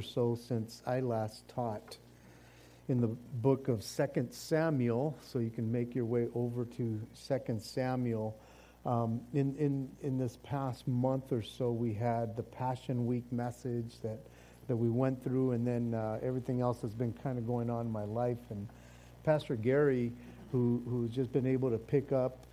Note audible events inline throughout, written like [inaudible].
or so since I last taught in the book of Second Samuel, so you can make your way over to Second Samuel. Um, in, in, in this past month or so, we had the Passion Week message that, that we went through, and then uh, everything else has been kind of going on in my life. And Pastor Gary, who, who's just been able to pick up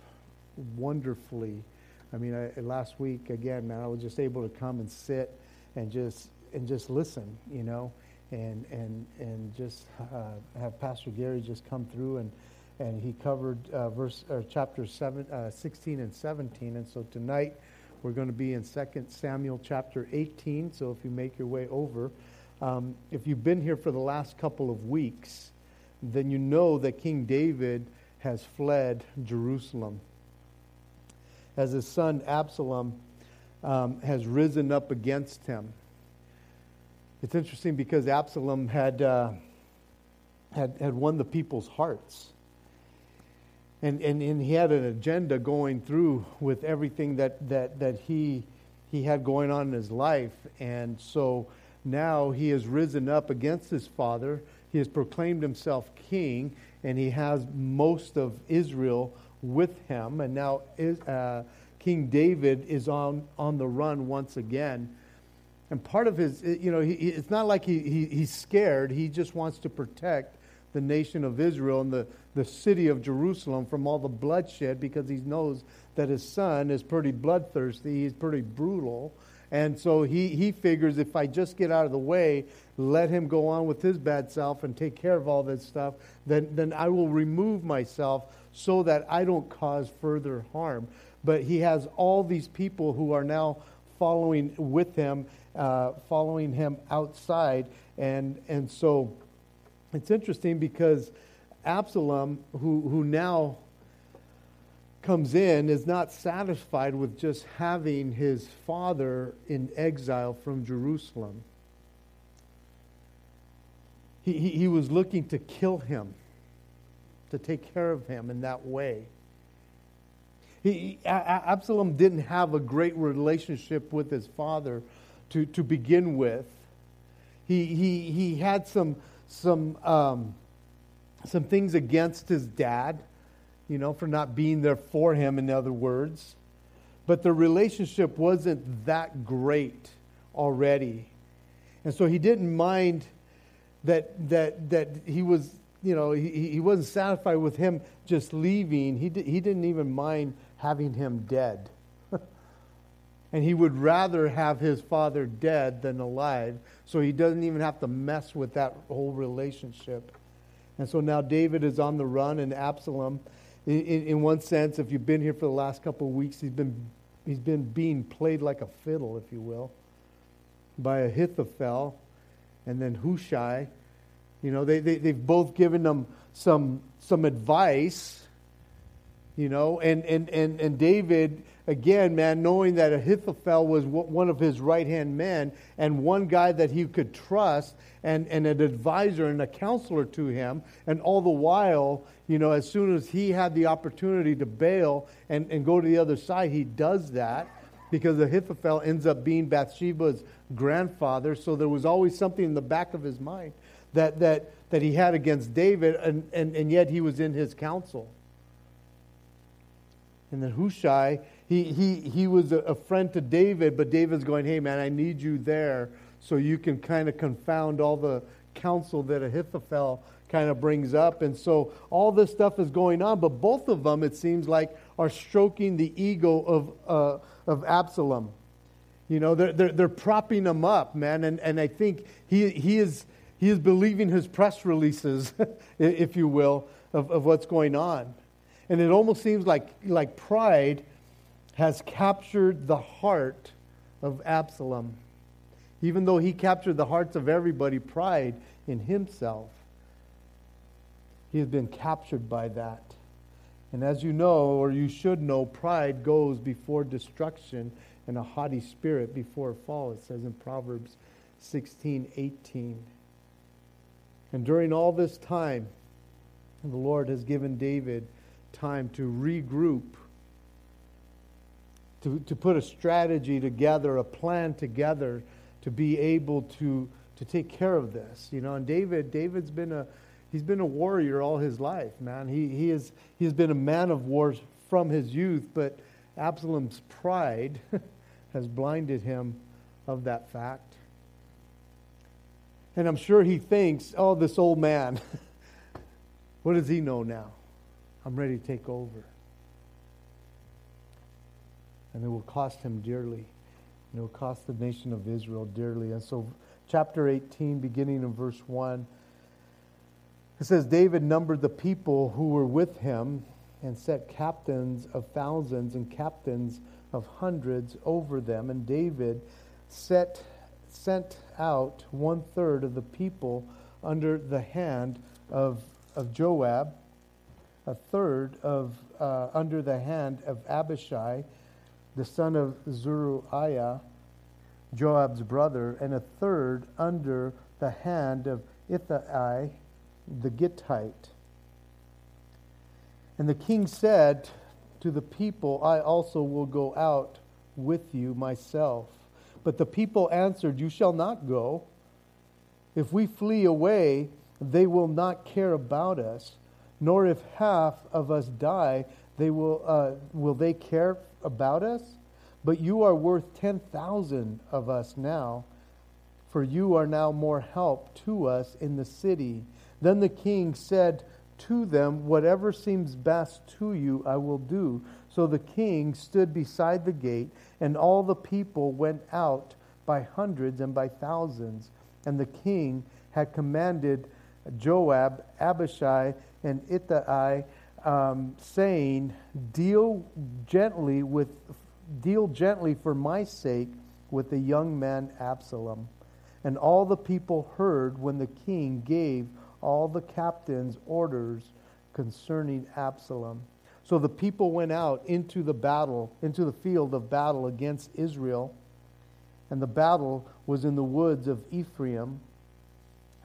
wonderfully. I mean, I, last week, again, man, I was just able to come and sit and just and just listen, you know and and and just uh, have Pastor Gary just come through and and he covered uh, verse or chapter seven, uh, 16 and 17. And so tonight we're going to be in 2 Samuel chapter 18. So if you make your way over, um, if you've been here for the last couple of weeks, then you know that King David has fled Jerusalem. As his son Absalom um, has risen up against him. It's interesting because Absalom had, uh, had, had won the people's hearts. And, and, and he had an agenda going through with everything that, that, that he, he had going on in his life. And so now he has risen up against his father. He has proclaimed himself king, and he has most of Israel with him. And now uh, King David is on, on the run once again. And part of his, you know, he, it's not like he, he, he's scared. He just wants to protect the nation of Israel and the, the city of Jerusalem from all the bloodshed because he knows that his son is pretty bloodthirsty. He's pretty brutal. And so he, he figures if I just get out of the way, let him go on with his bad self and take care of all this stuff, then, then I will remove myself so that I don't cause further harm. But he has all these people who are now following with him uh, following him outside. And, and so it's interesting because Absalom, who, who now comes in, is not satisfied with just having his father in exile from Jerusalem. He, he, he was looking to kill him, to take care of him in that way. He, Absalom didn't have a great relationship with his father to, to begin with. He, he, he had some, some, um, some things against his dad, you know, for not being there for him, in other words. But the relationship wasn't that great already. And so he didn't mind that, that, that he was, you know, he, he wasn't satisfied with him just leaving. He, he didn't even mind having him dead. And he would rather have his father dead than alive, so he doesn't even have to mess with that whole relationship. And so now David is on the run, and Absalom, in, in one sense, if you've been here for the last couple of weeks, he's been, he's been being played like a fiddle, if you will, by Ahithophel and then Hushai. You know, they, they, they've both given them some, some advice, you know, and, and, and, and David again, man, knowing that Ahithophel was one of his right hand men and one guy that he could trust and, and an advisor and a counselor to him. And all the while, you know, as soon as he had the opportunity to bail and, and go to the other side, he does that because Ahithophel ends up being Bathsheba's grandfather. So there was always something in the back of his mind that, that, that he had against David, and, and, and yet he was in his counsel. And then Hushai, he, he, he was a, friend to David, but David's going, hey, man, I need you there so you can kind of confound all the counsel that Ahithophel kind of brings up. And so all this stuff is going on, but both of them, it seems like, are stroking the ego of, uh, of Absalom. You know, they're, they're, they're propping him up, man. And, and I think he, he, is, he is believing his press releases, [laughs] if you will, of, of what's going on. And it almost seems like, like pride has captured the heart of Absalom. Even though he captured the hearts of everybody, pride in himself, he has been captured by that. And as you know, or you should know, pride goes before destruction and a haughty spirit before a fall, it says in Proverbs 16 18. And during all this time, the Lord has given David time to regroup to, to put a strategy together, a plan together to be able to, to take care of this. You know, and David, David's been a he's been a warrior all his life, man. He he is he's been a man of war from his youth, but Absalom's pride [laughs] has blinded him of that fact. And I'm sure he thinks, oh, this old man, [laughs] what does he know now? I'm ready to take over. And it will cost him dearly. And it will cost the nation of Israel dearly. And so, chapter 18, beginning in verse 1, it says, David numbered the people who were with him and set captains of thousands and captains of hundreds over them. And David set, sent out one third of the people under the hand of, of Joab, a third of, uh, under the hand of Abishai, the son of Zeruiah, Joab's brother, and a third under the hand of Ittai, the Gittite. And the king said to the people, I also will go out with you myself. But the people answered, You shall not go. If we flee away, they will not care about us, nor if half of us die, they will, uh, will they care about us? But you are worth 10,000 of us now, for you are now more help to us in the city. Then the king said to them, Whatever seems best to you, I will do. So the king stood beside the gate, and all the people went out by hundreds and by thousands. And the king had commanded Joab, Abishai, and Ittai, um, saying, "Deal gently with, deal gently for my sake with the young man Absalom." And all the people heard when the king gave all the captains orders concerning Absalom. So the people went out into the battle, into the field of battle against Israel. And the battle was in the woods of Ephraim.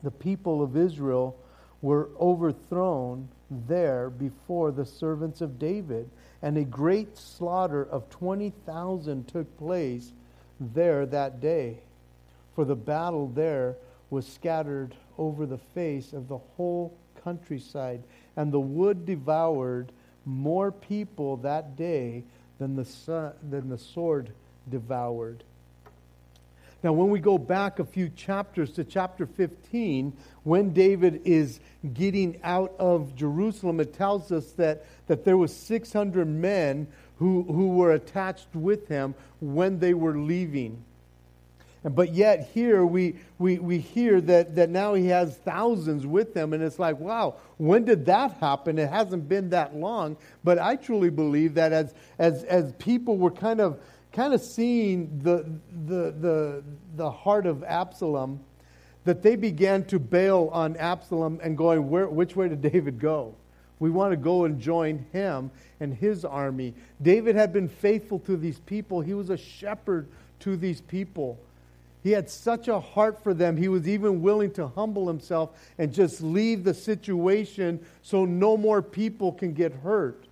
The people of Israel were overthrown there before the servants of David. And a great slaughter of 20,000 took place there that day. For the battle there was scattered over the face of the whole countryside, and the wood devoured more people that day than the, sun, than the sword devoured. Now, when we go back a few chapters to chapter 15, when David is getting out of Jerusalem, it tells us that, that there was 600 men who, who were attached with him when they were leaving. But yet here we, we, we hear that, that now he has thousands with him, and it's like, wow, when did that happen? It hasn't been that long. But I truly believe that as, as, as people were kind of, kind of seeing the, the, the, the heart of Absalom, that they began to bail on Absalom and going, Where, which way did David go? We want to go and join him and his army. David had been faithful to these people, he was a shepherd to these people. He had such a heart for them, he was even willing to humble himself and just leave the situation so no more people can get hurt.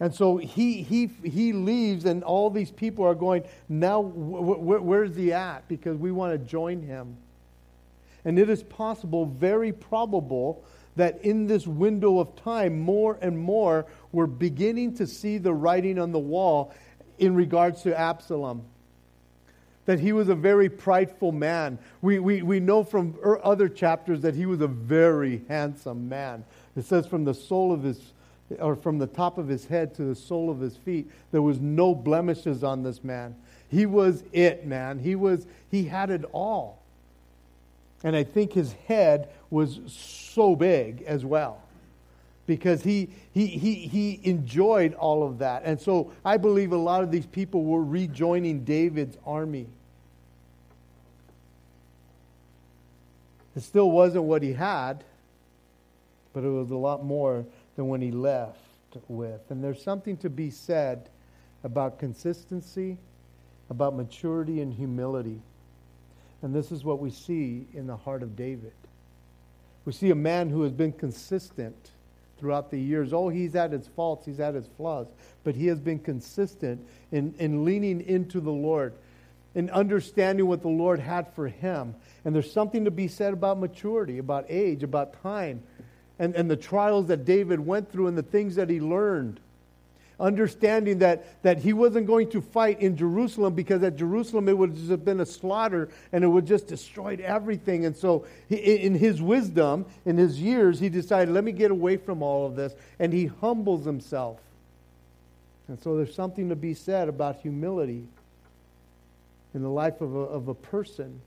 And so he, he, he leaves, and all these people are going, Now, wh- wh- where's he at? Because we want to join him. And it is possible, very probable, that in this window of time, more and more, we're beginning to see the writing on the wall in regards to Absalom that he was a very prideful man. We, we, we know from er, other chapters that he was a very handsome man. It says from the sole of his, or from the top of his head to the sole of his feet, there was no blemishes on this man. He was it, man. He was, he had it all. And I think his head was so big as well because he, he, he, he enjoyed all of that. And so I believe a lot of these people were rejoining David's army. It still wasn't what he had, but it was a lot more than when he left with. And there's something to be said about consistency, about maturity and humility. And this is what we see in the heart of David. We see a man who has been consistent throughout the years. Oh, he's had his faults, he's had his flaws, but he has been consistent in, in leaning into the Lord in understanding what the Lord had for him. And there's something to be said about maturity, about age, about time, and, and the trials that David went through and the things that he learned understanding that, that he wasn't going to fight in Jerusalem because at Jerusalem it would just have been a slaughter and it would just destroyed everything. And so, he, in his wisdom, in his years, he decided, let me get away from all of this. And he humbles himself. And so, there's something to be said about humility in the life of a, of a person.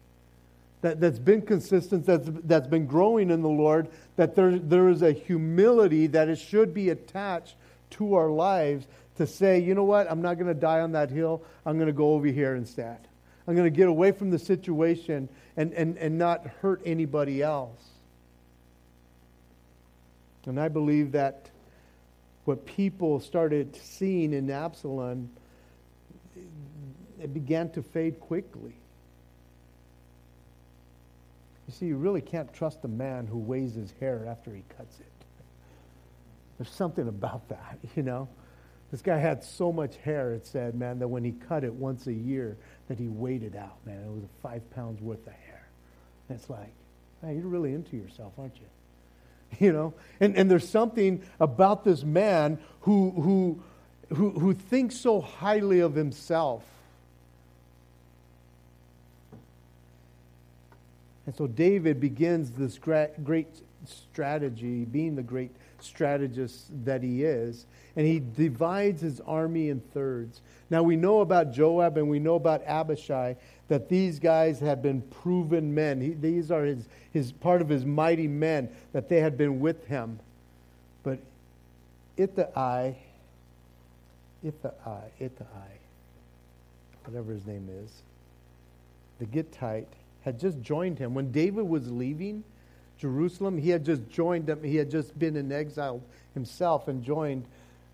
That, that's been consistent, that's, that's been growing in the Lord, that there, there is a humility that it should be attached to our lives to say, you know what, I'm not going to die on that hill. I'm going to go over here instead. I'm going to get away from the situation and, and, and not hurt anybody else. And I believe that what people started seeing in Absalom, it began to fade quickly. You see, you really can't trust a man who weighs his hair after he cuts it. There's something about that, [laughs] you know. This guy had so much hair, it said, man, that when he cut it once a year, that he weighed it out, man. It was five pounds worth of hair. And it's like, man, you're really into yourself, aren't you? [laughs] You know? And, and there's something about this man who, who, who, who thinks so highly of himself. And so David begins this great strategy, being the great strategist that he is. And he divides his army in thirds. Now we know about Joab and we know about Abishai that these guys had been proven men. He, these are his, his part of his mighty men that they had been with him. But Ittai, Ittai, Ittai, whatever his name is, the Gittite, had just joined him. When David was leaving, Jerusalem. He had just joined them. He had just been in exile himself and joined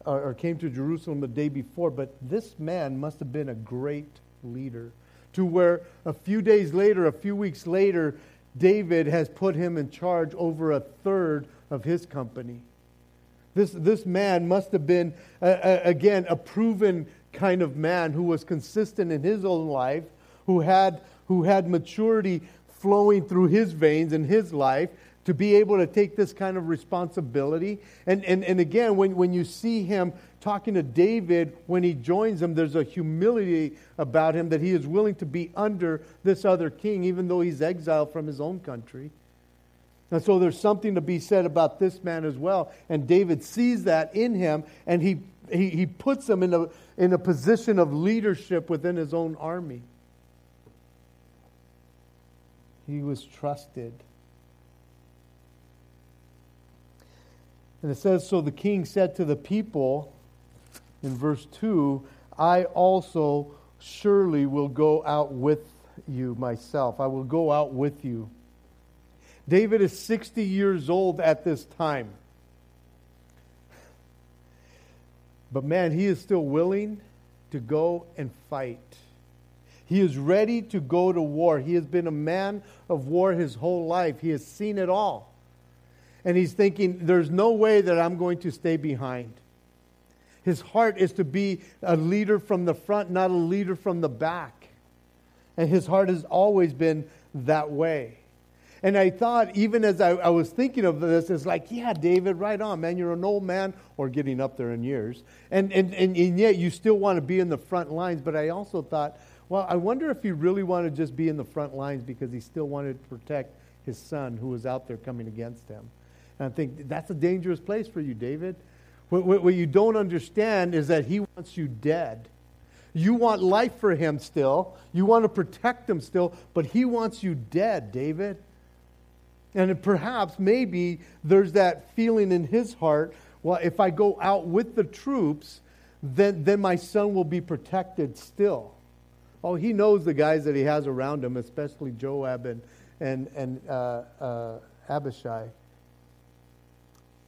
or, or came to Jerusalem the day before. But this man must have been a great leader to where a few days later, a few weeks later, David has put him in charge over a third of his company. This, this man must have been, uh, again, a proven kind of man who was consistent in his own life, who had, who had maturity flowing through his veins in his life to be able to take this kind of responsibility. And, and, and again, when, when you see him talking to David when he joins him, there's a humility about him that he is willing to be under this other king, even though he's exiled from his own country. And so there's something to be said about this man as well. And David sees that in him, and he, he, he puts him in a, in a position of leadership within his own army. He was trusted. And it says, So the king said to the people in verse 2 I also surely will go out with you myself. I will go out with you. David is 60 years old at this time. But man, he is still willing to go and fight. He is ready to go to war. He has been a man of war his whole life. He has seen it all. And he's thinking, there's no way that I'm going to stay behind. His heart is to be a leader from the front, not a leader from the back. And his heart has always been that way. And I thought, even as I, I, was thinking of this, it's like, yeah, David, right on, man. You're an old man or getting up there in years. And, and, and, and yet you still want to be in the front lines. But I also thought, well, I wonder if he really wanted to just be in the front lines because he still wanted to protect his son who was out there coming against him. And I think that's a dangerous place for you, David. What, what, what you don't understand is that he wants you dead. You want life for him still. You want to protect him still, but he wants you dead, David. And perhaps, maybe, there's that feeling in his heart well, if I go out with the troops, then, then my son will be protected still. Oh, he knows the guys that he has around him, especially Joab and, and, and uh, uh, Abishai.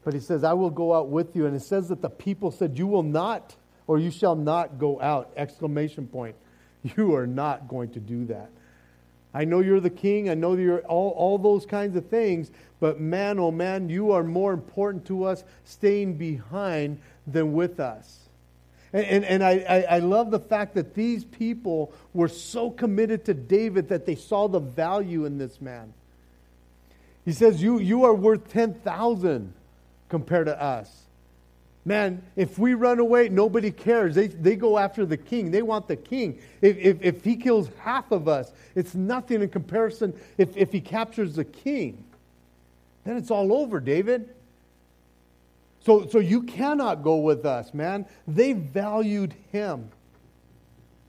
But he says, I will go out with you. And it says that the people said, You will not, or you shall not go out. Exclamation point. You are not going to do that. I know you're the king. I know you're all, all those kinds of things. But man, oh man, you are more important to us staying behind than with us. And, and, and I, I, I love the fact that these people were so committed to David that they saw the value in this man. He says, You, you are worth 10,000 compared to us. Man, if we run away, nobody cares. They, they go after the king. They want the king. If, if, if he kills half of us, it's nothing in comparison if, if he captures the king. Then it's all over, David. So, so you cannot go with us, man. They valued him.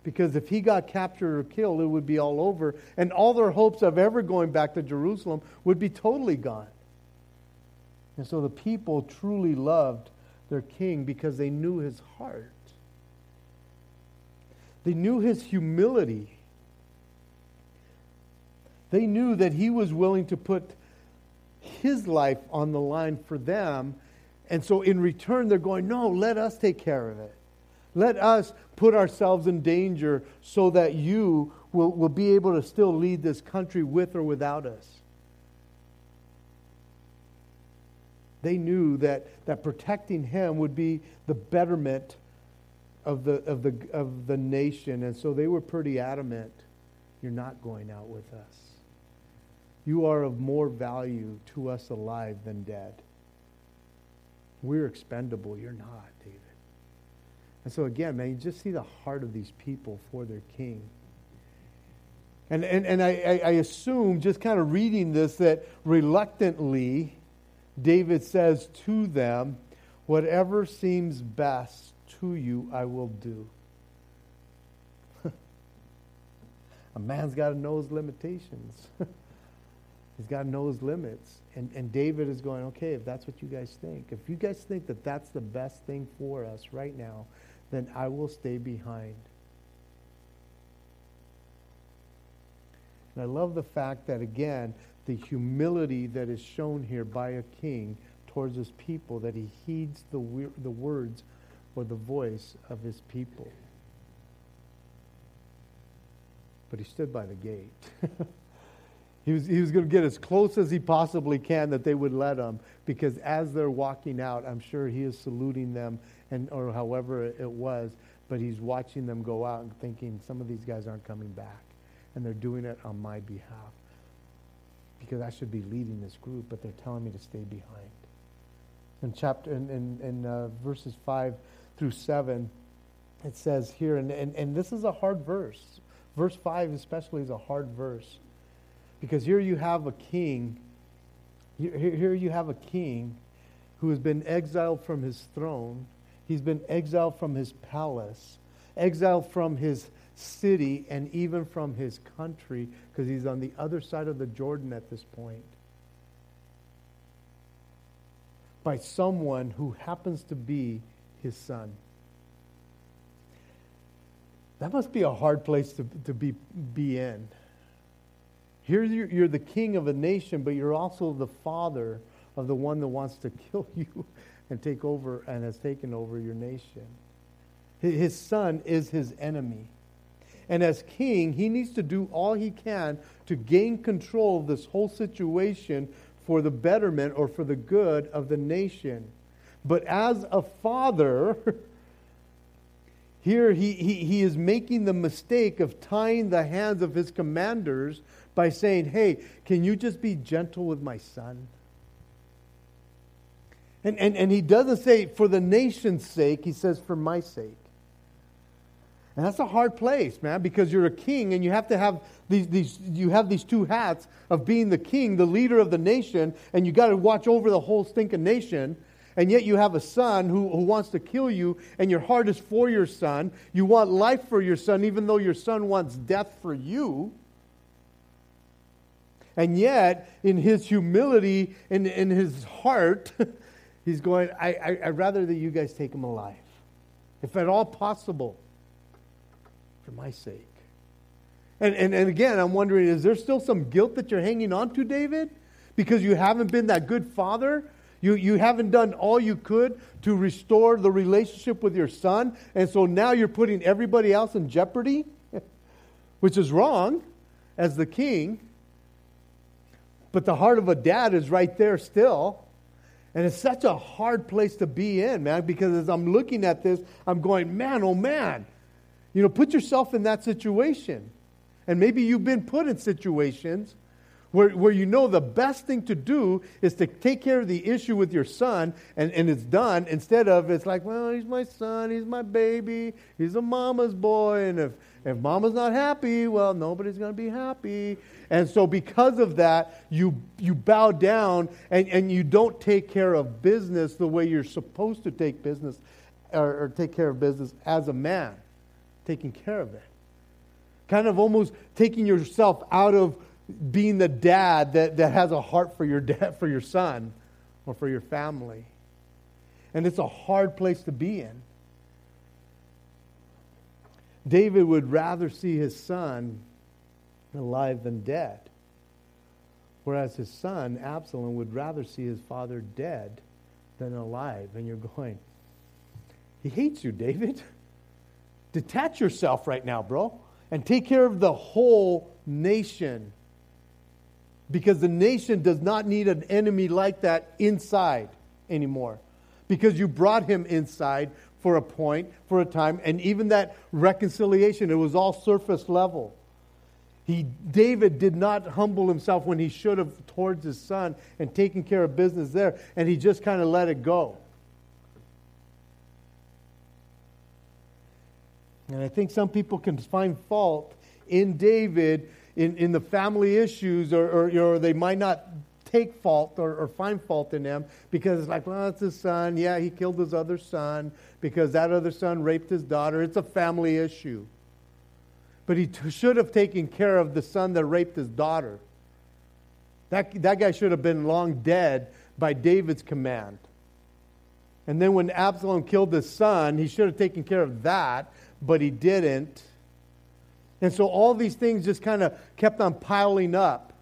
Because if he got captured or killed, it would be all over. And all their hopes of ever going back to Jerusalem would be totally gone. And so the people truly loved their king because they knew his heart. They knew his humility. They knew that he was willing to put his life on the line for them. And so in return, they're going, no, let us take care of it. Let us put ourselves in danger so that you will, will be able to still lead this country with or without us. They knew that, that protecting him would be the betterment of the, of, the, of the nation. And so they were pretty adamant you're not going out with us. You are of more value to us alive than dead. We're expendable. You're not, David. And so, again, man, you just see the heart of these people for their king. And, and, and I, I assume, just kind of reading this, that reluctantly, David says to them, Whatever seems best to you, I will do. [laughs] A man's got to know his limitations. [laughs] He's got to know his limits. And, and David is going, okay, if that's what you guys think, if you guys think that that's the best thing for us right now, then I will stay behind. And I love the fact that, again, the humility that is shown here by a king towards his people, that he heeds the, the words or the voice of his people. But he stood by the gate. [laughs] he was, he was going to get as close as he possibly can that they would let him, because as they're walking out, I'm sure he is saluting them, and, or however it was, but he's watching them go out and thinking, some of these guys aren't coming back, and they're doing it on my behalf because I should be leading this group, but they're telling me to stay behind. In chapter in, in, in uh, verses five through seven, it says here, and, and, and this is a hard verse. Verse five especially is a hard verse. Because here you have a king, here, here you have a king who has been exiled from his throne. He's been exiled from his palace, exiled from his city and even from his country because he's on the other side of the Jordan at this point. By someone who happens to be his son. That must be a hard place to, to be, be in. Here you're, you're the king of a nation, but you're also the father of the one that wants to [laughs] kill you and take over and has taken over your nation. His son is his enemy. And as king, he needs to do all he can to gain control of this whole situation for the betterment or for the good of the nation. But as a father, [laughs] here he, he, he is making the mistake of tying the hands of his commanders by saying, Hey, can you just be gentle with my son? And, and, and he doesn't say for the nation's sake, he says for my sake. And that's a hard place, man, because you're a king and you have to have these, these you have these two hats of being the king, the leader of the nation, and you got to watch over the whole stinking nation. And yet you have a son who, who wants to kill you, and your heart is for your son. You want life for your son, even though your son wants death for you. And yet, in his humility and in, in his heart, [laughs] he's going, I, I, I'd rather that you guys take him alive, if at all possible for my sake. And, and, and again, I'm wondering is there still some guilt that you're hanging on to, David? Because you haven't been that good father? You, you haven't done all you could to restore the relationship with your son, and so now you're putting everybody else in jeopardy, [laughs] which is wrong as the king. But the heart of a dad is right there still. And it's such a hard place to be in, man, because as I'm looking at this, I'm going, man, oh man. You know, put yourself in that situation. And maybe you've been put in situations where, where you know the best thing to do is to take care of the issue with your son and, and it's done instead of it's like, well, he's my son, he's my baby, he's a mama's boy, and if, if mama's not happy, well, nobody's going to be happy. And so because of that, you, you bow down and, and you don't take care of business the way you're supposed to take business or, or take care of business as a man, taking care of it. Kind of almost taking yourself out of being the dad that, that has a heart for your dad, for your son or for your family. And it's a hard place to be in. David would rather see his son alive than dead. Whereas his son, Absalom, would rather see his father dead than alive. And you're going, he hates you, David. [laughs] Detach yourself right now, bro, and take care of the whole nation because the nation does not need an enemy like that inside anymore. Because you brought him inside for a point, for a time, and even that reconciliation, it was all surface level. He, David did not humble himself when he should have towards his son and taken care of business there, and he just kind of let it go. And I think some people can find fault in David in, in the family issues, or, or, or they might not take fault or, or, find fault in them because it's like, well, it's his son. Yeah, he killed his other son because that other son raped his daughter. It's a family issue. But he t- should have taken care of the son that raped his daughter. That, that guy should have been long dead by David's command. And then when Absalom killed his son, he should have taken care of that, but he didn't. And so all these things just kind of kept on piling up.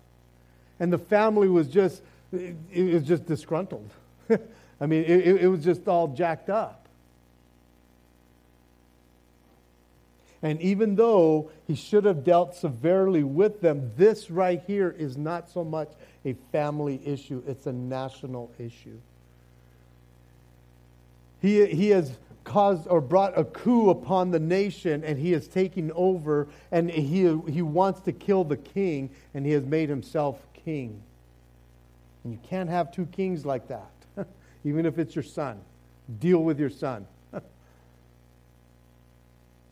And the family was just, it, it was just disgruntled. [laughs] I mean, it, it was just all jacked up. And even though he should have dealt severely with them, this right here is not so much a family issue, it's a national issue. He, he has caused or brought a coup upon the nation and he is taking over and he, he wants to kill the king and he has made himself king. And you can't have two kings like that, [laughs] even if it's your son. Deal with your son. [laughs]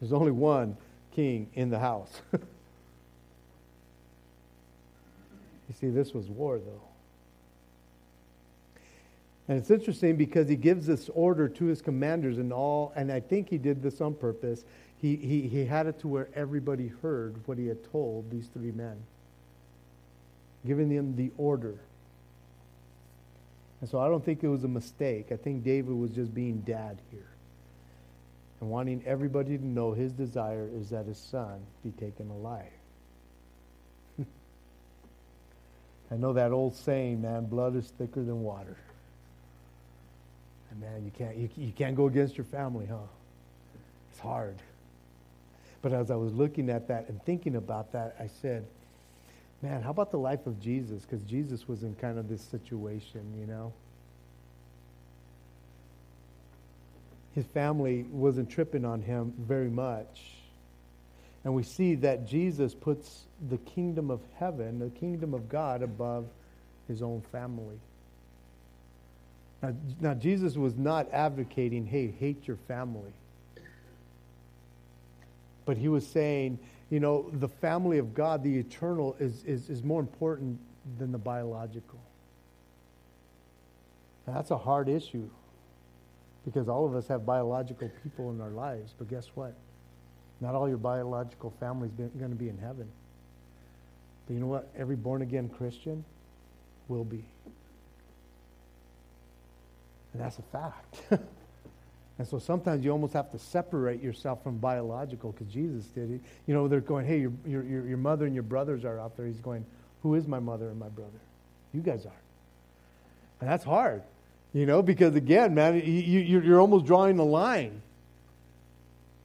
There's only one king in the house. [laughs] you see, this was war, though. And it's interesting because he gives this order to his commanders and all, and I think he did this on purpose. He, he, he had it to where everybody heard what he had told these three men, giving them the order. And so I don't think it was a mistake. I think David was just being dad here and wanting everybody to know his desire is that his son be taken alive. [laughs] I know that old saying, man, blood is thicker than water. Man, you can't, you, you can't go against your family, huh? It's hard. But as I was looking at that and thinking about that, I said, man, how about the life of Jesus? Because Jesus was in kind of this situation, you know? His family wasn't tripping on him very much. And we see that Jesus puts the kingdom of heaven, the kingdom of God, above his own family. Now, now, Jesus was not advocating, hey, hate your family. But he was saying, you know, the family of God, the eternal, is, is, is more important than the biological. Now, that's a hard issue because all of us have biological people in our lives. But guess what? Not all your biological family is going to be in heaven. But you know what? Every born again Christian will be. And that's a fact. [laughs] and so sometimes you almost have to separate yourself from biological because Jesus did it. You know, they're going, hey, your, your, your mother and your brothers are out there. He's going, who is my mother and my brother? You guys are. And that's hard, you know, because again, man, you, you're almost drawing the line.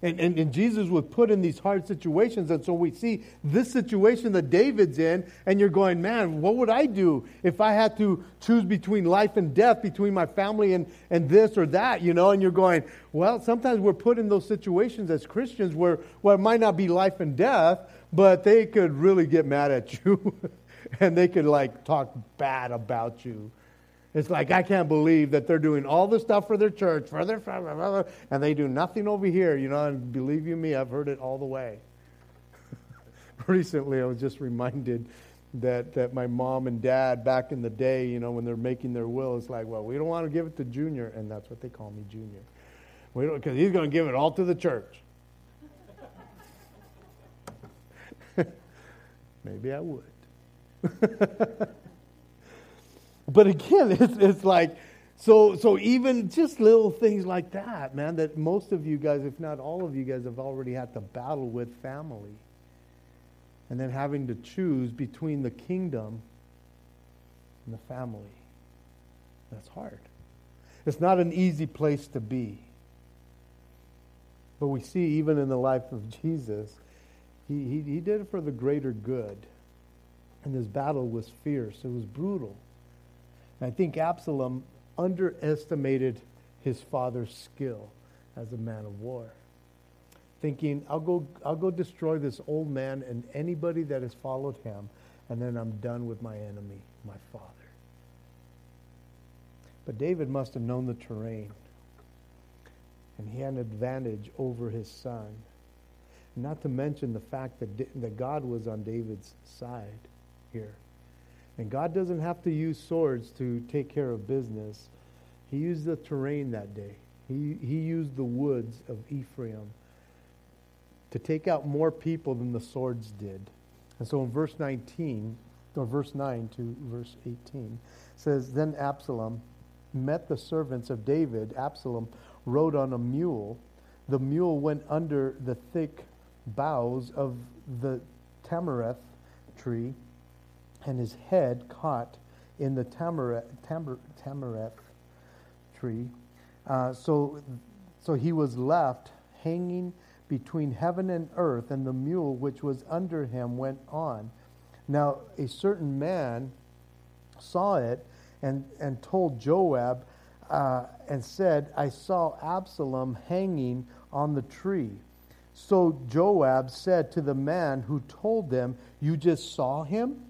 And, and, and, Jesus was put in these hard situations. And so we see this situation that David's in, and you're going, man, what would I do if I had to choose between life and death, between my family and, and this or that, you know? And you're going, well, sometimes we're put in those situations as Christians where, where it might not be life and death, but they could really get mad at you, [laughs] and they could like talk bad about you. It's like, I can't believe that they're doing all the stuff for their church, for their and they do nothing over here, you know, and believe you me, I've heard it all the way. [laughs] Recently, I was just reminded that, that my mom and dad, back in the day, you know, when they're making their will, it's like, well, we don't want to give it to Junior, and that's what they call me, Junior. Because he's going to give it all to the church. [laughs] Maybe I would. [laughs] But again, [laughs] it's, it's like, so, so even just little things like that, man, that most of you guys, if not all of you guys, have already had to battle with family. And then having to choose between the kingdom and the family. That's hard. It's not an easy place to be. But we see even in the life of Jesus, he, he, he did it for the greater good. And this battle was fierce, it was brutal. And I think Absalom underestimated his father's skill as a man of war. Thinking, I'll go, I'll go destroy this old man and anybody that has followed him, and then I'm done with my enemy, my father. But David must have known the terrain, and he had an advantage over his son. Not to mention the fact that, that God was on David's side here. And God doesn't have to use swords to take care of business. He used the terrain that day. He, he used the woods of Ephraim to take out more people than the swords did. And so in verse 19, or verse 9 to verse 18, says, Then Absalom met the servants of David. Absalom rode on a mule. The mule went under the thick boughs of the tamarath tree and his head caught in the tamarath, tamar, tree. Uh, so, so he was left hanging between heaven and earth, and the mule which was under him went on. Now, a certain man saw it and, and told Joab uh, and said, I saw Absalom hanging on the tree. So Joab said to the man who told them, You just saw him?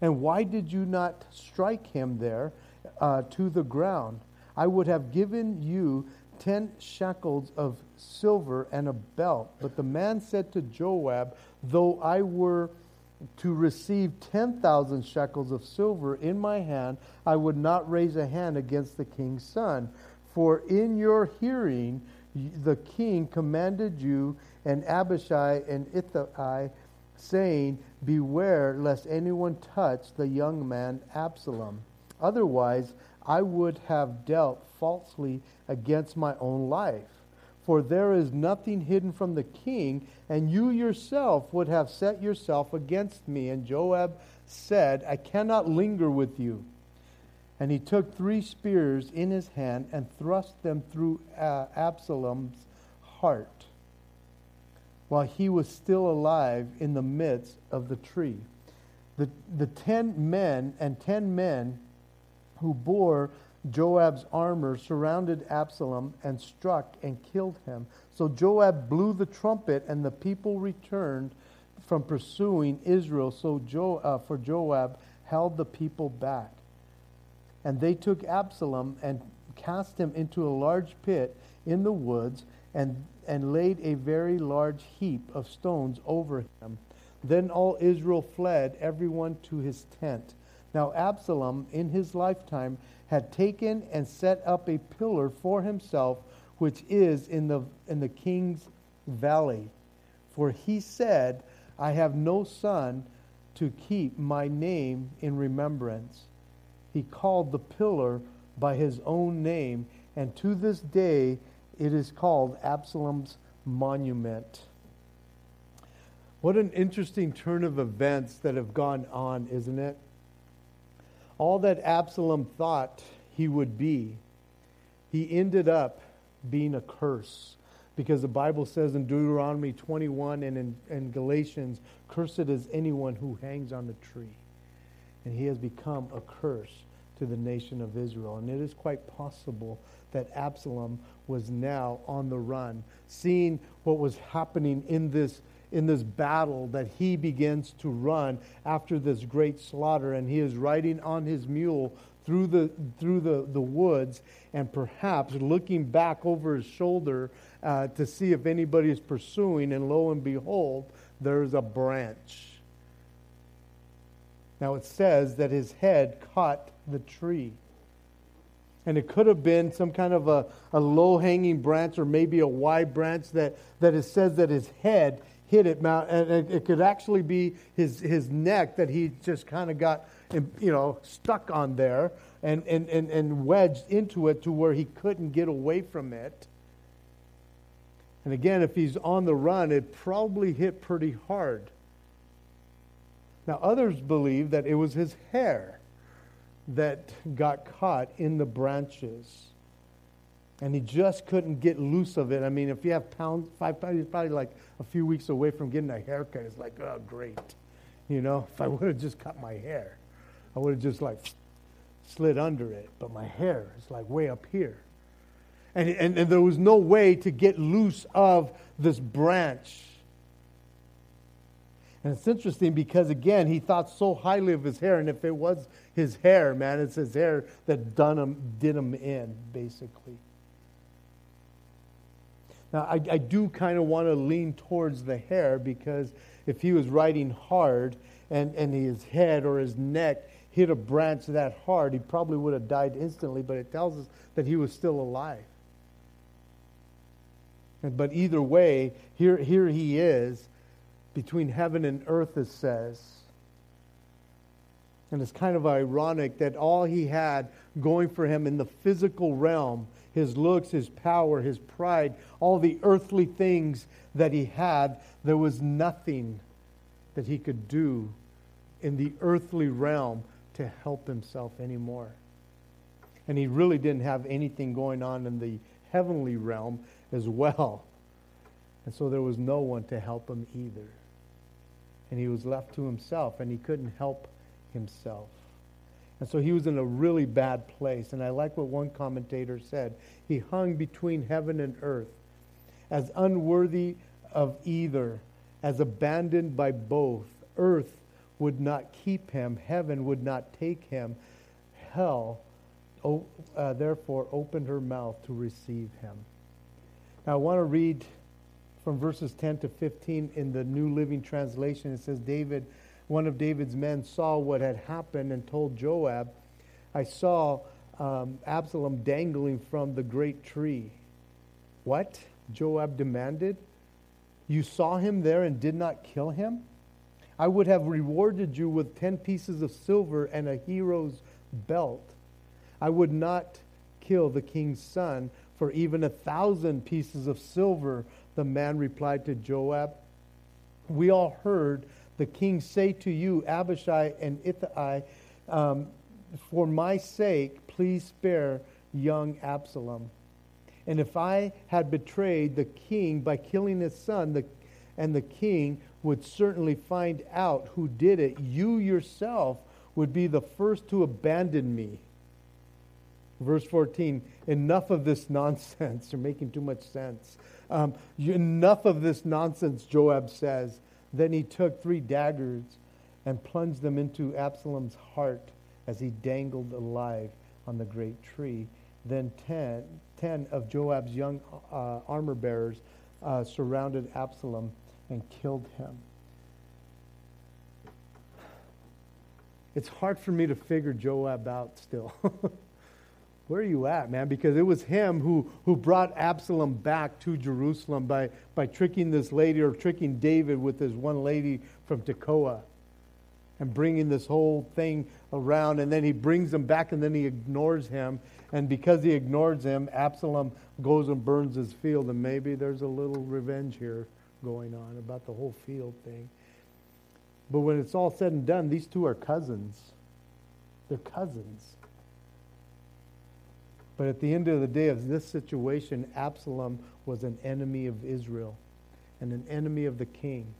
And why did you not strike him there uh, to the ground? I would have given you ten shekels of silver and a belt. But the man said to Joab, Though I were to receive 10,000 shekels of silver in my hand, I would not raise a hand against the king's son. For in your hearing, the king commanded you and Abishai and Ittai saying, Beware lest anyone touch the young man Absalom. Otherwise, I would have dealt falsely against my own life. For there is nothing hidden from the king, and you yourself would have set yourself against me. And Joab said, I cannot linger with you. And he took three spears in his hand and thrust them through uh, Absalom's heart while he was still alive in the midst of the tree. The, the ten men and ten men who bore Joab's armor surrounded Absalom and struck and killed him. So Joab blew the trumpet, and the people returned from pursuing Israel. So jo, uh, for Joab held the people back. And they took Absalom and cast him into a large pit in the woods, and and laid a very large heap of stones over him. Then all Israel fled, everyone to his tent. Now Absalom, in his lifetime, had taken and set up a pillar for himself, which is in the, in the king's valley. For he said, I have no son to keep my name in remembrance. He called the pillar by his own name, and to this day it is called Absalom's monument. What an interesting turn of events that have gone on, isn't it? All that Absalom thought he would be, he ended up being a curse. Because the Bible says in Deuteronomy 21 and in, Galatians, cursed is anyone who hangs on a tree. And he has become a curse to the nation of Israel. And it is quite possible that Absalom was now on the run, seeing what was happening in this in this battle that he begins to run after this great slaughter. And he is riding on his mule through the through the, the woods and perhaps looking back over his shoulder uh, to see if anybody is pursuing. And lo and behold there's a branch now it says that his head caught the tree and it could have been some kind of a, a low hanging branch or maybe a wide branch that, that it says that his head hit it. And it, it could actually be his, his neck that he just kind of got you know, stuck on there and, and, and, and wedged into it to where he couldn't get away from it. And again, if he's on the run, it probably hit pretty hard. Now, others believe that it was his hair that got caught in the branches. And he just couldn't get loose of it. I mean, if you have pounds, five pounds, he's probably like a few weeks away from getting a haircut. It's like, oh, great. You know, if I [laughs] would have just cut my hair, I would have just like slid under it. But my hair is like way up here. And, and, and there was no way to get loose of this branch. And it's interesting because, again, he thought so highly of his hair. And if it was his hair, man, it's his hair that done him, did him in, basically. Now, I, I do kind of want to lean towards the hair because if he was riding hard and, and his head or his neck hit a branch that hard, he probably would have died instantly, but it tells us that he was still alive. But either way, here, here he is between heaven and earth, it says. And it's kind of ironic that all he had going for him in the physical realm, his looks, his power, his pride, all the earthly things that he had, there was nothing that he could do in the earthly realm to help himself anymore. And he really didn't have anything going on in the heavenly realm as well. And so there was no one to help him either and he was left to himself, and he couldn't help himself. And so he was in a really bad place. And I like what one commentator said. He hung between heaven and earth, as unworthy of either, as abandoned by both. Earth would not keep him, heaven would not take him. Hell, oh, uh, therefore, opened her mouth to receive him. Now, I want to read from verses 10 to 15 in the New Living Translation. It says, David, one of David's men, saw what had happened and told Joab, I saw um, Absalom dangling from the great tree. What? Joab demanded. You saw him there and did not kill him? I would have rewarded you with ten pieces of silver and a hero's belt. I would not kill the king's son for even a thousand pieces of silver the man replied to Joab, We all heard the king say to you, Abishai and Ittai, um, For my sake, please spare young Absalom. And if I had betrayed the king by killing his son, the, and the king would certainly find out who did it, you yourself would be the first to abandon me. Verse 14, enough of this nonsense. [laughs] You're making too much sense. Um, enough of this nonsense, Joab says. Then he took three daggers and plunged them into Absalom's heart as he dangled alive on the great tree. Then ten, ten of Joab's young uh, armor bearers uh, surrounded Absalom and killed him. It's hard for me to figure Joab out still. [laughs] where are you at, man? Because it was him who, who brought Absalom back to Jerusalem by, by tricking this lady or tricking David with this one lady from Tekoa and bringing this whole thing around. And then he brings him back and then he ignores him. And because he ignores him, Absalom goes and burns his field. And maybe there's a little revenge here going on about the whole field thing. But when it's all said and done, these two are cousins. They're cousins. But at the end of the day of this situation, Absalom was an enemy of Israel and an enemy of the king.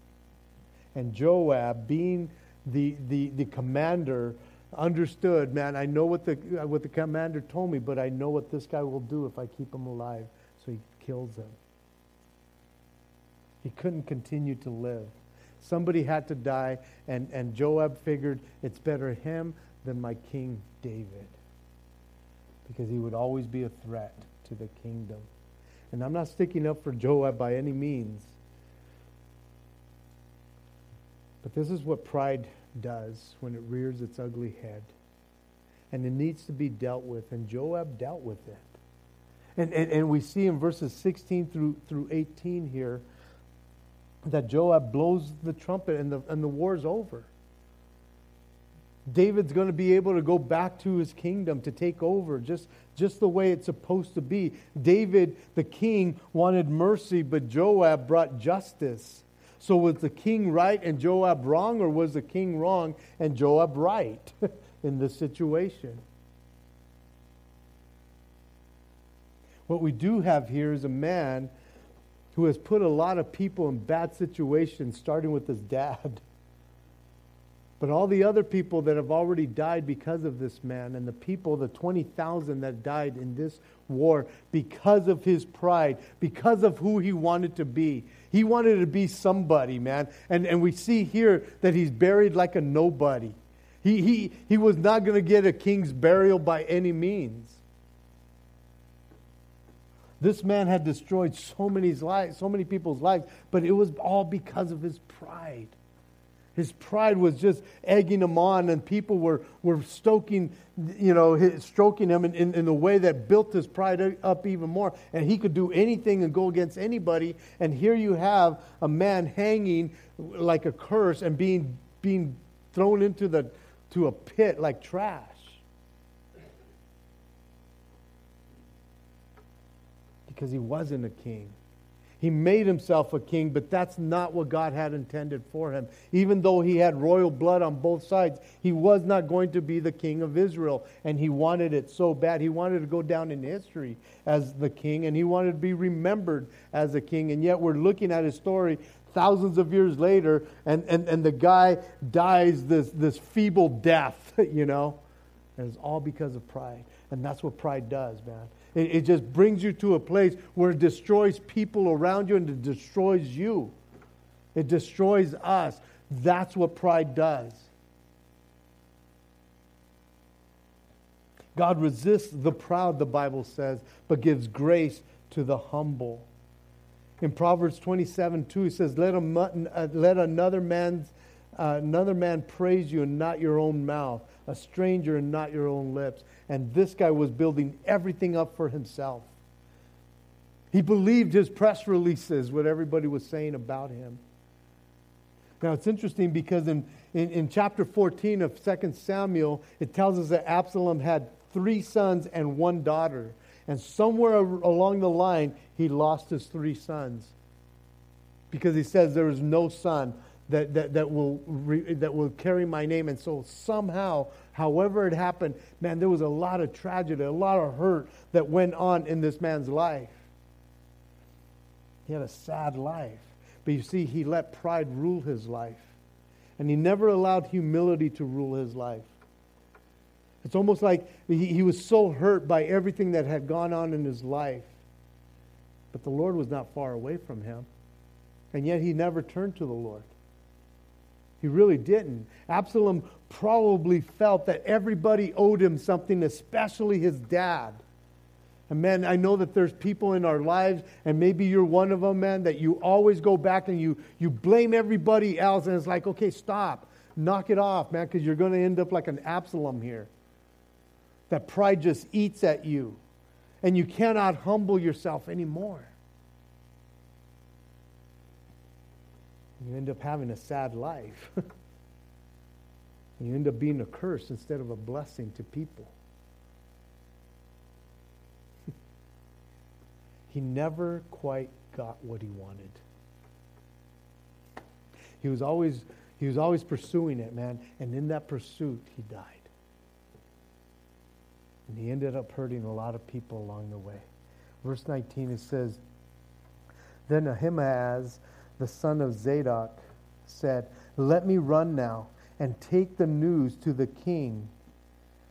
And Joab, being the, the, the commander, understood, man, I know what the, what the commander told me, but I know what this guy will do if I keep him alive. So he kills him. He couldn't continue to live. Somebody had to die, and, and Joab figured it's better him than my king David because he would always be a threat to the kingdom. And I'm not sticking up for Joab by any means. But this is what pride does when it rears its ugly head. And it needs to be dealt with. And Joab dealt with it. And, and, and we see in verses 16 through, through 18 here that Joab blows the trumpet and the, and the war's over. David's going to be able to go back to his kingdom to take over just, just the way it's supposed to be. David, the king, wanted mercy, but Joab brought justice. So was the king right and Joab wrong, or was the king wrong and Joab right [laughs] in this situation? What we do have here is a man who has put a lot of people in bad situations, starting with his dad. [laughs] But all the other people that have already died because of this man, and the people, the 20,000 that died in this war because of his pride, because of who he wanted to be. He wanted to be somebody, man. And, and we see here that he's buried like a nobody. He, he, he was not going to get a king's burial by any means. This man had destroyed so many lives, so many people's lives, but it was all because of his pride. His pride was just egging him on, and people were, were stoking, you know, his, stroking him in, in, in a way that built his pride up even more. And he could do anything and go against anybody. And here you have a man hanging like a curse and being, being thrown into the, to a pit like trash. Because he wasn't a king. He made himself a king, but that's not what God had intended for him. Even though he had royal blood on both sides, he was not going to be the king of Israel. And he wanted it so bad. He wanted to go down in history as the king, and he wanted to be remembered as a king. And yet we're looking at his story thousands of years later, and, and, and the guy dies this, this feeble death, [laughs] you know? And it's all because of pride. And that's what pride does, man. It, it just brings you to a place where it destroys people around you and it destroys you. It destroys us. That's what pride does. God resists the proud, the Bible says, but gives grace to the humble. In Proverbs 27 2, it says, Let, a, uh, let another, man's, uh, another man praise you and not your own mouth, a stranger and not your own lips. And this guy was building everything up for himself. He believed his press releases, what everybody was saying about him. Now, it's interesting because in, in, in, chapter 14 of 2 Samuel, it tells us that Absalom had three sons and one daughter. And somewhere along the line, he lost his three sons because he says there is no son that, that, that, will, re, that will carry my name. And so somehow, however it happened, man, there was a lot of tragedy, a lot of hurt that went on in this man's life. He had a sad life. But you see, he let pride rule his life. And he never allowed humility to rule his life. It's almost like he, he was so hurt by everything that had gone on in his life. But the Lord was not far away from him. And yet he never turned to the Lord. He really didn't. Absalom probably felt that everybody owed him something, especially his dad. And man, I know that there's people in our lives, and maybe you're one of them, man, that you always go back and you, you blame everybody else, and it's like, okay, stop. Knock it off, man, because you're going to end up like an Absalom here. That pride just eats at you, and you cannot humble yourself anymore. You end up having a sad life. [laughs] you end up being a curse instead of a blessing to people. [laughs] he never quite got what he wanted. He was always he was always pursuing it, man, and in that pursuit he died. And he ended up hurting a lot of people along the way. Verse 19, it says, Then Ahimaaz, the son of Zadok, said, Let me run now and take the news to the king,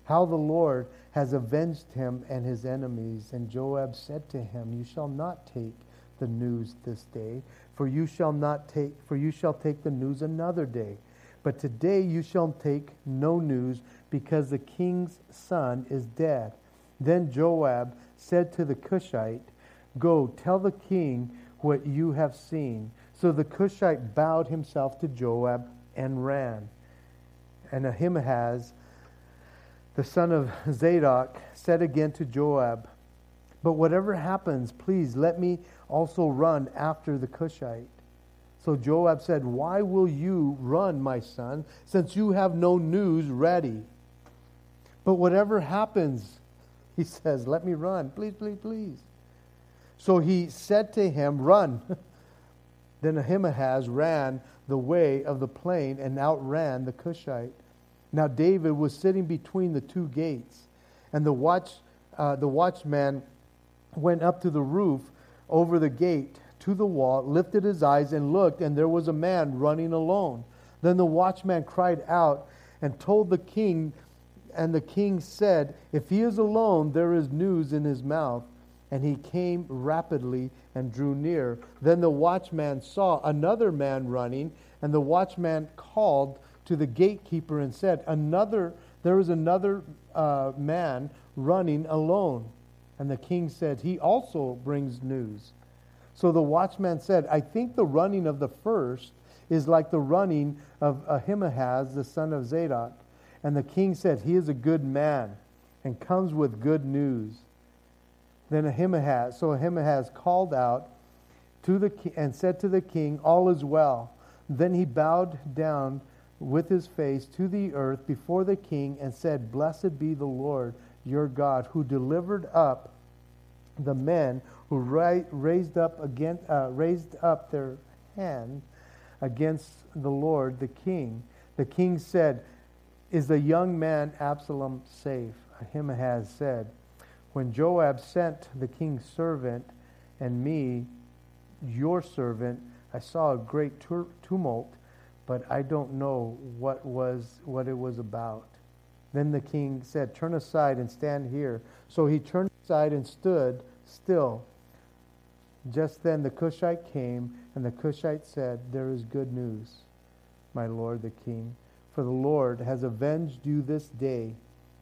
how the Lord has avenged him and his enemies. And Joab said to him, You shall not take the news this day, for you shall not take for you shall take the news another day. But today you shall take no news, because the king's son is dead. Then Joab said to the Cushite, Go, tell the king what you have seen. So the Cushite bowed himself to Joab and ran. And Ahimaaz, the son of Zadok, said again to Joab, But whatever happens, please let me also run after the Cushite. So Joab said, Why will you run, my son, since you have no news ready? But whatever happens, he says, Let me run. Please, please, please. So he said to him, Run. [laughs] then Ahimaaz ran the way of the plain and outran the Cushite. Now David was sitting between the two gates, and the watch, uh, the watchman went up to the roof over the gate to the wall, lifted his eyes and looked, and there was a man running alone. Then the watchman cried out and told the king, and the king said, If he is alone, there is news in his mouth. And he came rapidly and drew near. Then the watchman saw another man running, and the watchman called to the gatekeeper and said, Another, there is another uh, man running alone. And the king said, He also brings news. So the watchman said, I think the running of the first is like the running of Ahimaaz, the son of Zadok. And the king said, He is a good man and comes with good news. Then Ahimaaz, so Ahimaaz called out to the and said to the king, All is well. Then he bowed down with his face to the earth before the king and said, Blessed be the Lord your God, who delivered up the men who raised up again, uh, raised up their hand against the Lord, the king. The king said, "Is the young man Absalom safe?" Ahimaaz said, "When Joab sent the king's servant and me, your servant, I saw a great tumult, but I don't know what was what it was about." Then the king said, Turn aside and stand here. So he turned aside and stood still. Just then the Cushite came, and the Cushite said, There is good news, my lord the king. For the Lord has avenged you this day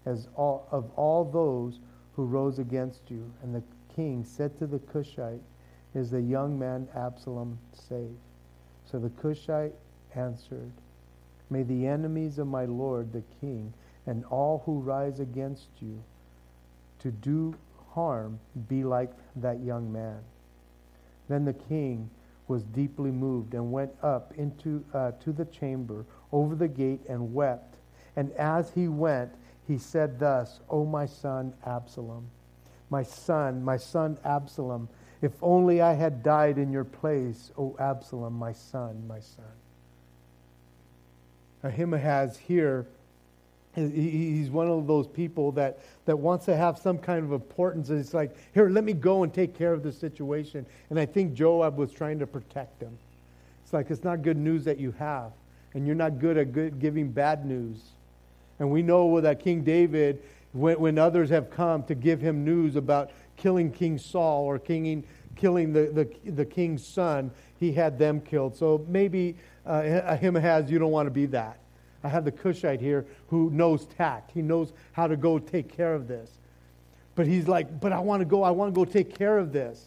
as all, of all those who rose against you. And the king said to the Cushite, Is the young man Absalom safe? So the Cushite answered, May the enemies of my lord the king and all who rise against you to do harm be like that young man. Then the king was deeply moved and went up into uh, to the chamber over the gate and wept. And as he went, he said thus, O my son Absalom, my son, my son Absalom, if only I had died in your place, O Absalom, my son, my son. Ahimaaz here He's one of those people that, that wants to have some kind of importance. It's like, here, let me go and take care of the situation. And I think Joab was trying to protect him. It's like, it's not good news that you have. And you're not good at good, giving bad news. And we know that King David, when, when others have come to give him news about killing King Saul or king, killing the, the, the king's son, he had them killed. So maybe uh, Ahimaaz, you don't want to be that. I have the Cushite here who knows tact. He knows how to go take care of this. But he's like, but I want to go, I want to go take care of this.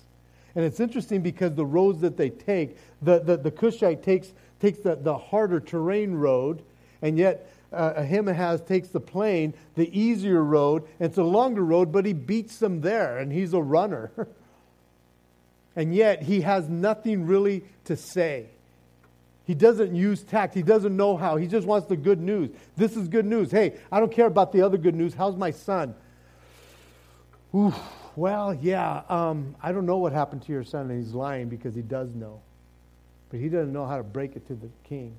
And it's interesting because the roads that they take, the, the, the Cushite takes, takes the, the harder terrain road, and yet uh, Ahimaaz takes the plain, the easier road, it's a longer road, but he beats them there, and he's a runner. [laughs] and yet he has nothing really to say. He doesn't use tact. He doesn't know how. He just wants the good news. This is good news. Hey, I don't care about the other good news. How's my son? Oof, well, yeah, um, I don't know what happened to your son, and he's lying because he does know. But he doesn't know how to break it to the king.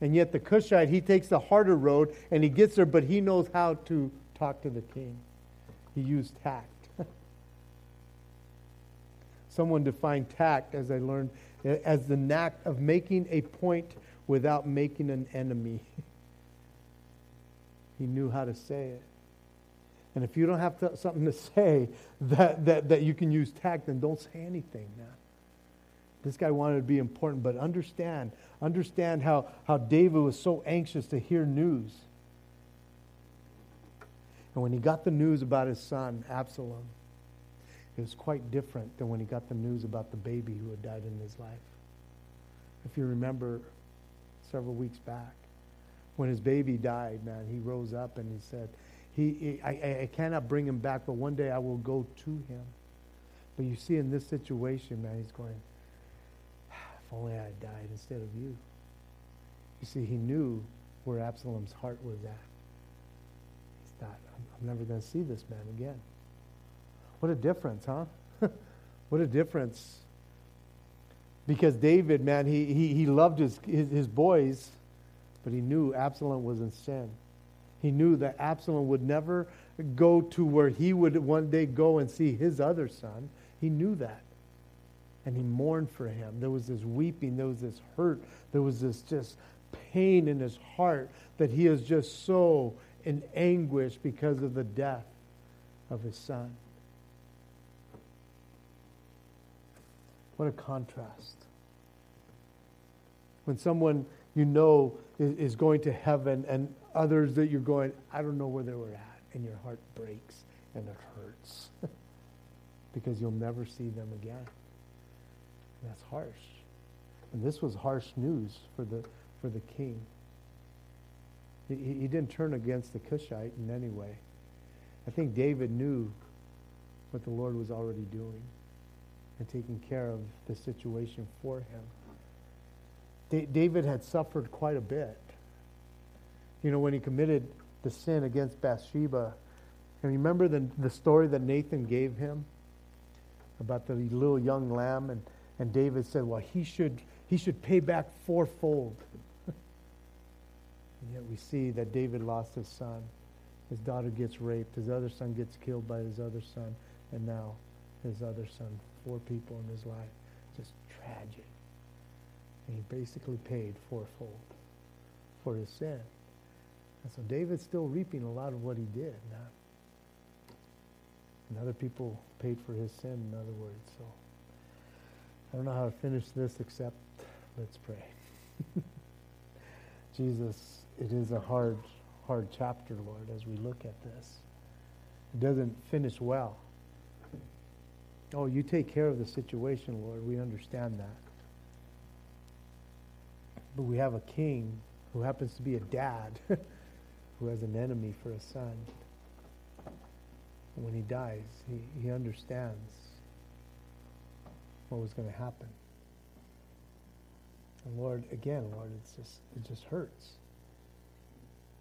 And yet the Cushite, he takes the harder road and he gets there, but he knows how to talk to the king. He used tact. [laughs] Someone defined tact, as I learned, as the knack of making a point without making an enemy. [laughs] he knew how to say it. And if you don't have to, something to [laughs] say that, that, that you can use tact, then don't say anything, man. This guy wanted to be important, but understand, understand how, how David was so anxious to hear news. And when he got the news about his son, Absalom, it was quite different than when he got the news about the baby who had died in his life. If you remember several weeks back, when his baby died, man, he rose up and he said, he, I, I cannot bring him back, but one day I will go to him. But you see, in this situation, man, he's going, if only I had died instead of you. You see, he knew where Absalom's heart was at. He thought, I'm, I'm never going to see this man again. What a difference, huh? [laughs] what a difference. Because David, man, he, he, he loved his, his, his boys, but he knew Absalom was in sin. He knew that Absalom would never go to where he would one day go and see his other son. He knew that. And he mourned for him. There was this weeping, there was this hurt, there was this just pain in his heart that he is just so in anguish because of the death of his son. What a contrast. When someone you know is, going to heaven and others that you're going, I don't know where they were at, and your heart breaks and it hurts [laughs] because you'll never see them again. That's harsh. And this was harsh news for the, for the king. He, he didn't turn against the Cushite in any way. I think David knew what the Lord was already doing and taking care of the situation for him. Da- David had suffered quite a bit. You know, when he committed the sin against Bathsheba, and remember the, the story that Nathan gave him about the little young lamb, and, and David said, well, he should, he should pay back fourfold. and yet we see that David lost his son. His daughter gets raped. His other son gets killed by his other son. And now his other son four people in his life. Just tragic. And he basically paid fourfold for his sin. And so David's still reaping a lot of what he did. Now. And other people paid for his sin, in other words. So I don't know how to finish this except let's pray. [laughs] Jesus, it is a hard, hard chapter, Lord, as we look at this. It doesn't finish well. Oh, you take care of the situation, Lord. We understand that. But we have a king who happens to be a dad [laughs] who has an enemy for a son. When he dies, he, he understands what was going to happen. And Lord, again, Lord, it's just it just hurts.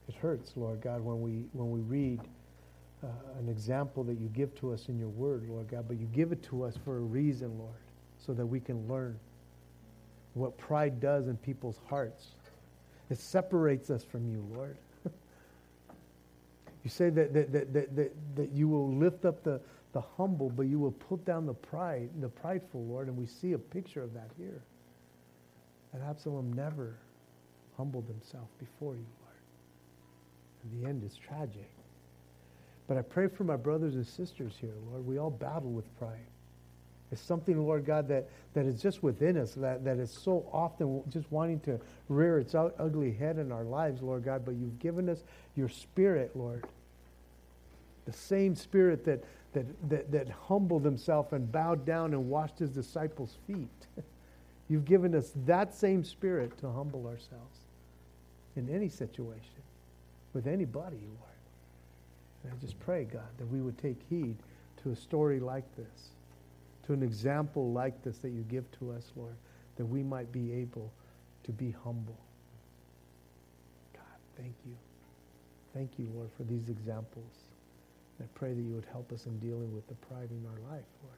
It hurts, Lord God, when we when we read uh, an example that you give to us in your word, Lord God, but you give it to us for a reason, Lord, so that we can learn what pride does in people's hearts. It separates us from you, Lord. [laughs] you say that, that, that, that, that, that you will lift up the, the humble, but you will put down the pride, the prideful, Lord, and we see a picture of that here. And Absalom never humbled himself before you, Lord. And the end is tragic. But I pray for my brothers and sisters here, Lord. We all battle with pride. It's something, Lord God, that, that is just within us, that, that is so often just wanting to rear its ugly head in our lives, Lord God. But you've given us your spirit, Lord. The same spirit that, that, that, that humbled himself and bowed down and washed his disciples' feet. [laughs] You've given us that same spirit to humble ourselves in any situation, with anybody, Lord. And I just pray, God, that we would take heed to a story like this, to an example like this that you give to us, Lord, that we might be able to be humble. God, thank you. Thank you, Lord, for these examples. I pray that you would help us in dealing with the pride in our life, Lord.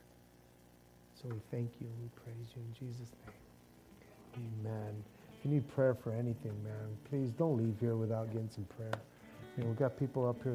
So we thank you and we praise you in Jesus' name. Amen. If you need prayer for anything, man, please don't leave here without getting some prayer. You know, we've got people up here